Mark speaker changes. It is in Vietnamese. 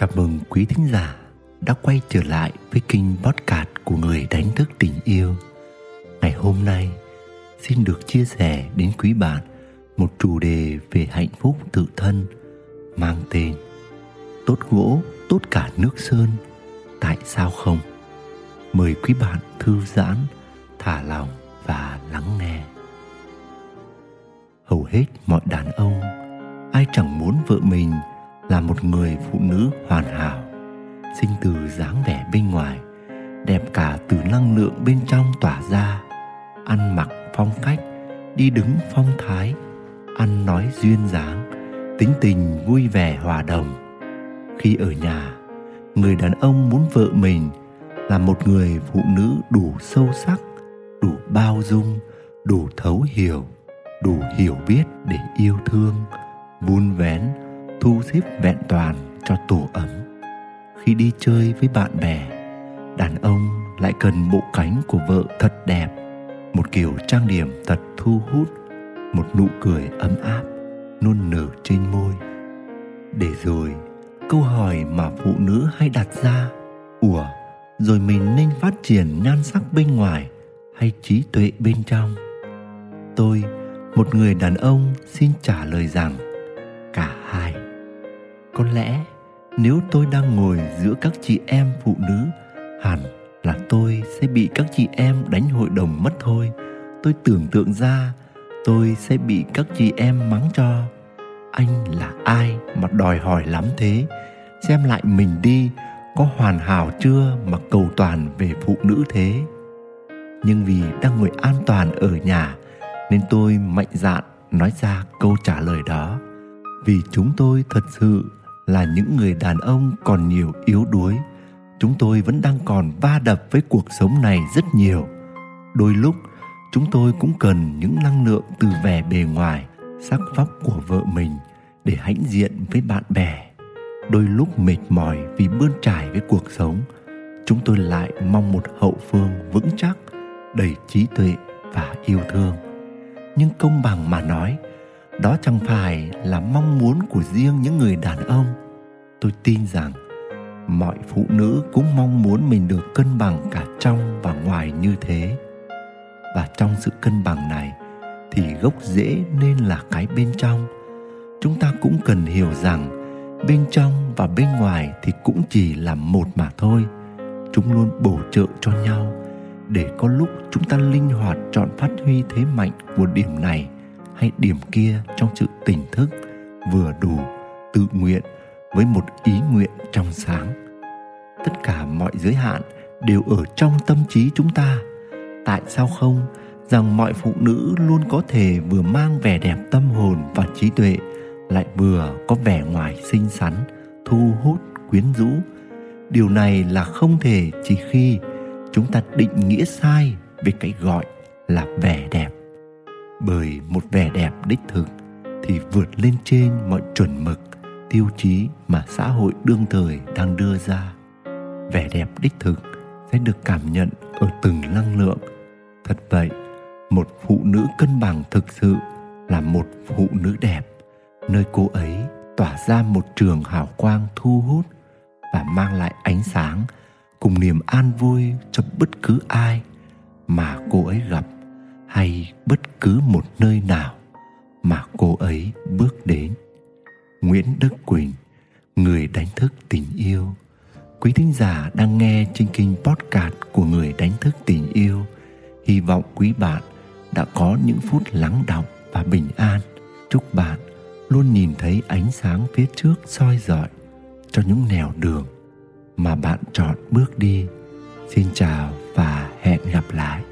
Speaker 1: Chào mừng quý thính giả đã quay trở lại với kênh podcast của người đánh thức tình yêu. Ngày hôm nay xin được chia sẻ đến quý bạn một chủ đề về hạnh phúc tự thân mang tên Tốt gỗ, tốt cả nước sơn, tại sao không? Mời quý bạn thư giãn, thả lòng và lắng nghe. Hầu hết mọi đàn ông ai chẳng muốn vợ mình là một người phụ nữ hoàn hảo, sinh từ dáng vẻ bên ngoài, đẹp cả từ năng lượng bên trong tỏa ra, ăn mặc phong cách, đi đứng phong thái, ăn nói duyên dáng, tính tình vui vẻ hòa đồng. Khi ở nhà, người đàn ông muốn vợ mình là một người phụ nữ đủ sâu sắc, đủ bao dung, đủ thấu hiểu, đủ hiểu biết để yêu thương, vun vén thu xếp vẹn toàn cho tổ ấm. Khi đi chơi với bạn bè, đàn ông lại cần bộ cánh của vợ thật đẹp, một kiểu trang điểm thật thu hút, một nụ cười ấm áp, nôn nở trên môi. Để rồi, câu hỏi mà phụ nữ hay đặt ra, ủa, rồi mình nên phát triển nhan sắc bên ngoài hay trí tuệ bên trong? Tôi, một người đàn ông, xin trả lời rằng, cả hai có lẽ nếu tôi đang ngồi giữa các chị em phụ nữ, hẳn là tôi sẽ bị các chị em đánh hội đồng mất thôi. Tôi tưởng tượng ra, tôi sẽ bị các chị em mắng cho. Anh là ai mà đòi hỏi lắm thế? Xem lại mình đi, có hoàn hảo chưa mà cầu toàn về phụ nữ thế? Nhưng vì đang ngồi an toàn ở nhà, nên tôi mạnh dạn nói ra câu trả lời đó. Vì chúng tôi thật sự là những người đàn ông còn nhiều yếu đuối. Chúng tôi vẫn đang còn va đập với cuộc sống này rất nhiều. Đôi lúc, chúng tôi cũng cần những năng lượng từ vẻ bề ngoài, sắc vóc của vợ mình để hãnh diện với bạn bè. Đôi lúc mệt mỏi vì bươn trải với cuộc sống, chúng tôi lại mong một hậu phương vững chắc, đầy trí tuệ và yêu thương. Nhưng công bằng mà nói đó chẳng phải là mong muốn của riêng những người đàn ông. Tôi tin rằng mọi phụ nữ cũng mong muốn mình được cân bằng cả trong và ngoài như thế. Và trong sự cân bằng này thì gốc rễ nên là cái bên trong. Chúng ta cũng cần hiểu rằng bên trong và bên ngoài thì cũng chỉ là một mà thôi. Chúng luôn bổ trợ cho nhau để có lúc chúng ta linh hoạt chọn phát huy thế mạnh của điểm này hay điểm kia trong sự tỉnh thức, vừa đủ, tự nguyện với một ý nguyện trong sáng. Tất cả mọi giới hạn đều ở trong tâm trí chúng ta. Tại sao không rằng mọi phụ nữ luôn có thể vừa mang vẻ đẹp tâm hồn và trí tuệ, lại vừa có vẻ ngoài xinh xắn, thu hút, quyến rũ? Điều này là không thể chỉ khi chúng ta định nghĩa sai về cái gọi là vẻ đẹp bởi một vẻ đẹp đích thực thì vượt lên trên mọi chuẩn mực, tiêu chí mà xã hội đương thời đang đưa ra. Vẻ đẹp đích thực sẽ được cảm nhận ở từng năng lượng. Thật vậy, một phụ nữ cân bằng thực sự là một phụ nữ đẹp. Nơi cô ấy tỏa ra một trường hào quang thu hút và mang lại ánh sáng cùng niềm an vui cho bất cứ ai mà cô ấy gặp hay bất cứ một nơi nào mà cô ấy bước đến. Nguyễn đức quỳnh, người đánh thức tình yêu. Quý thính giả đang nghe trên kênh podcast của người đánh thức tình yêu. Hy vọng quý bạn đã có những phút lắng đọng và bình an. Chúc bạn luôn nhìn thấy ánh sáng phía trước soi rọi cho những nẻo đường mà bạn chọn bước đi. Xin chào và hẹn gặp lại.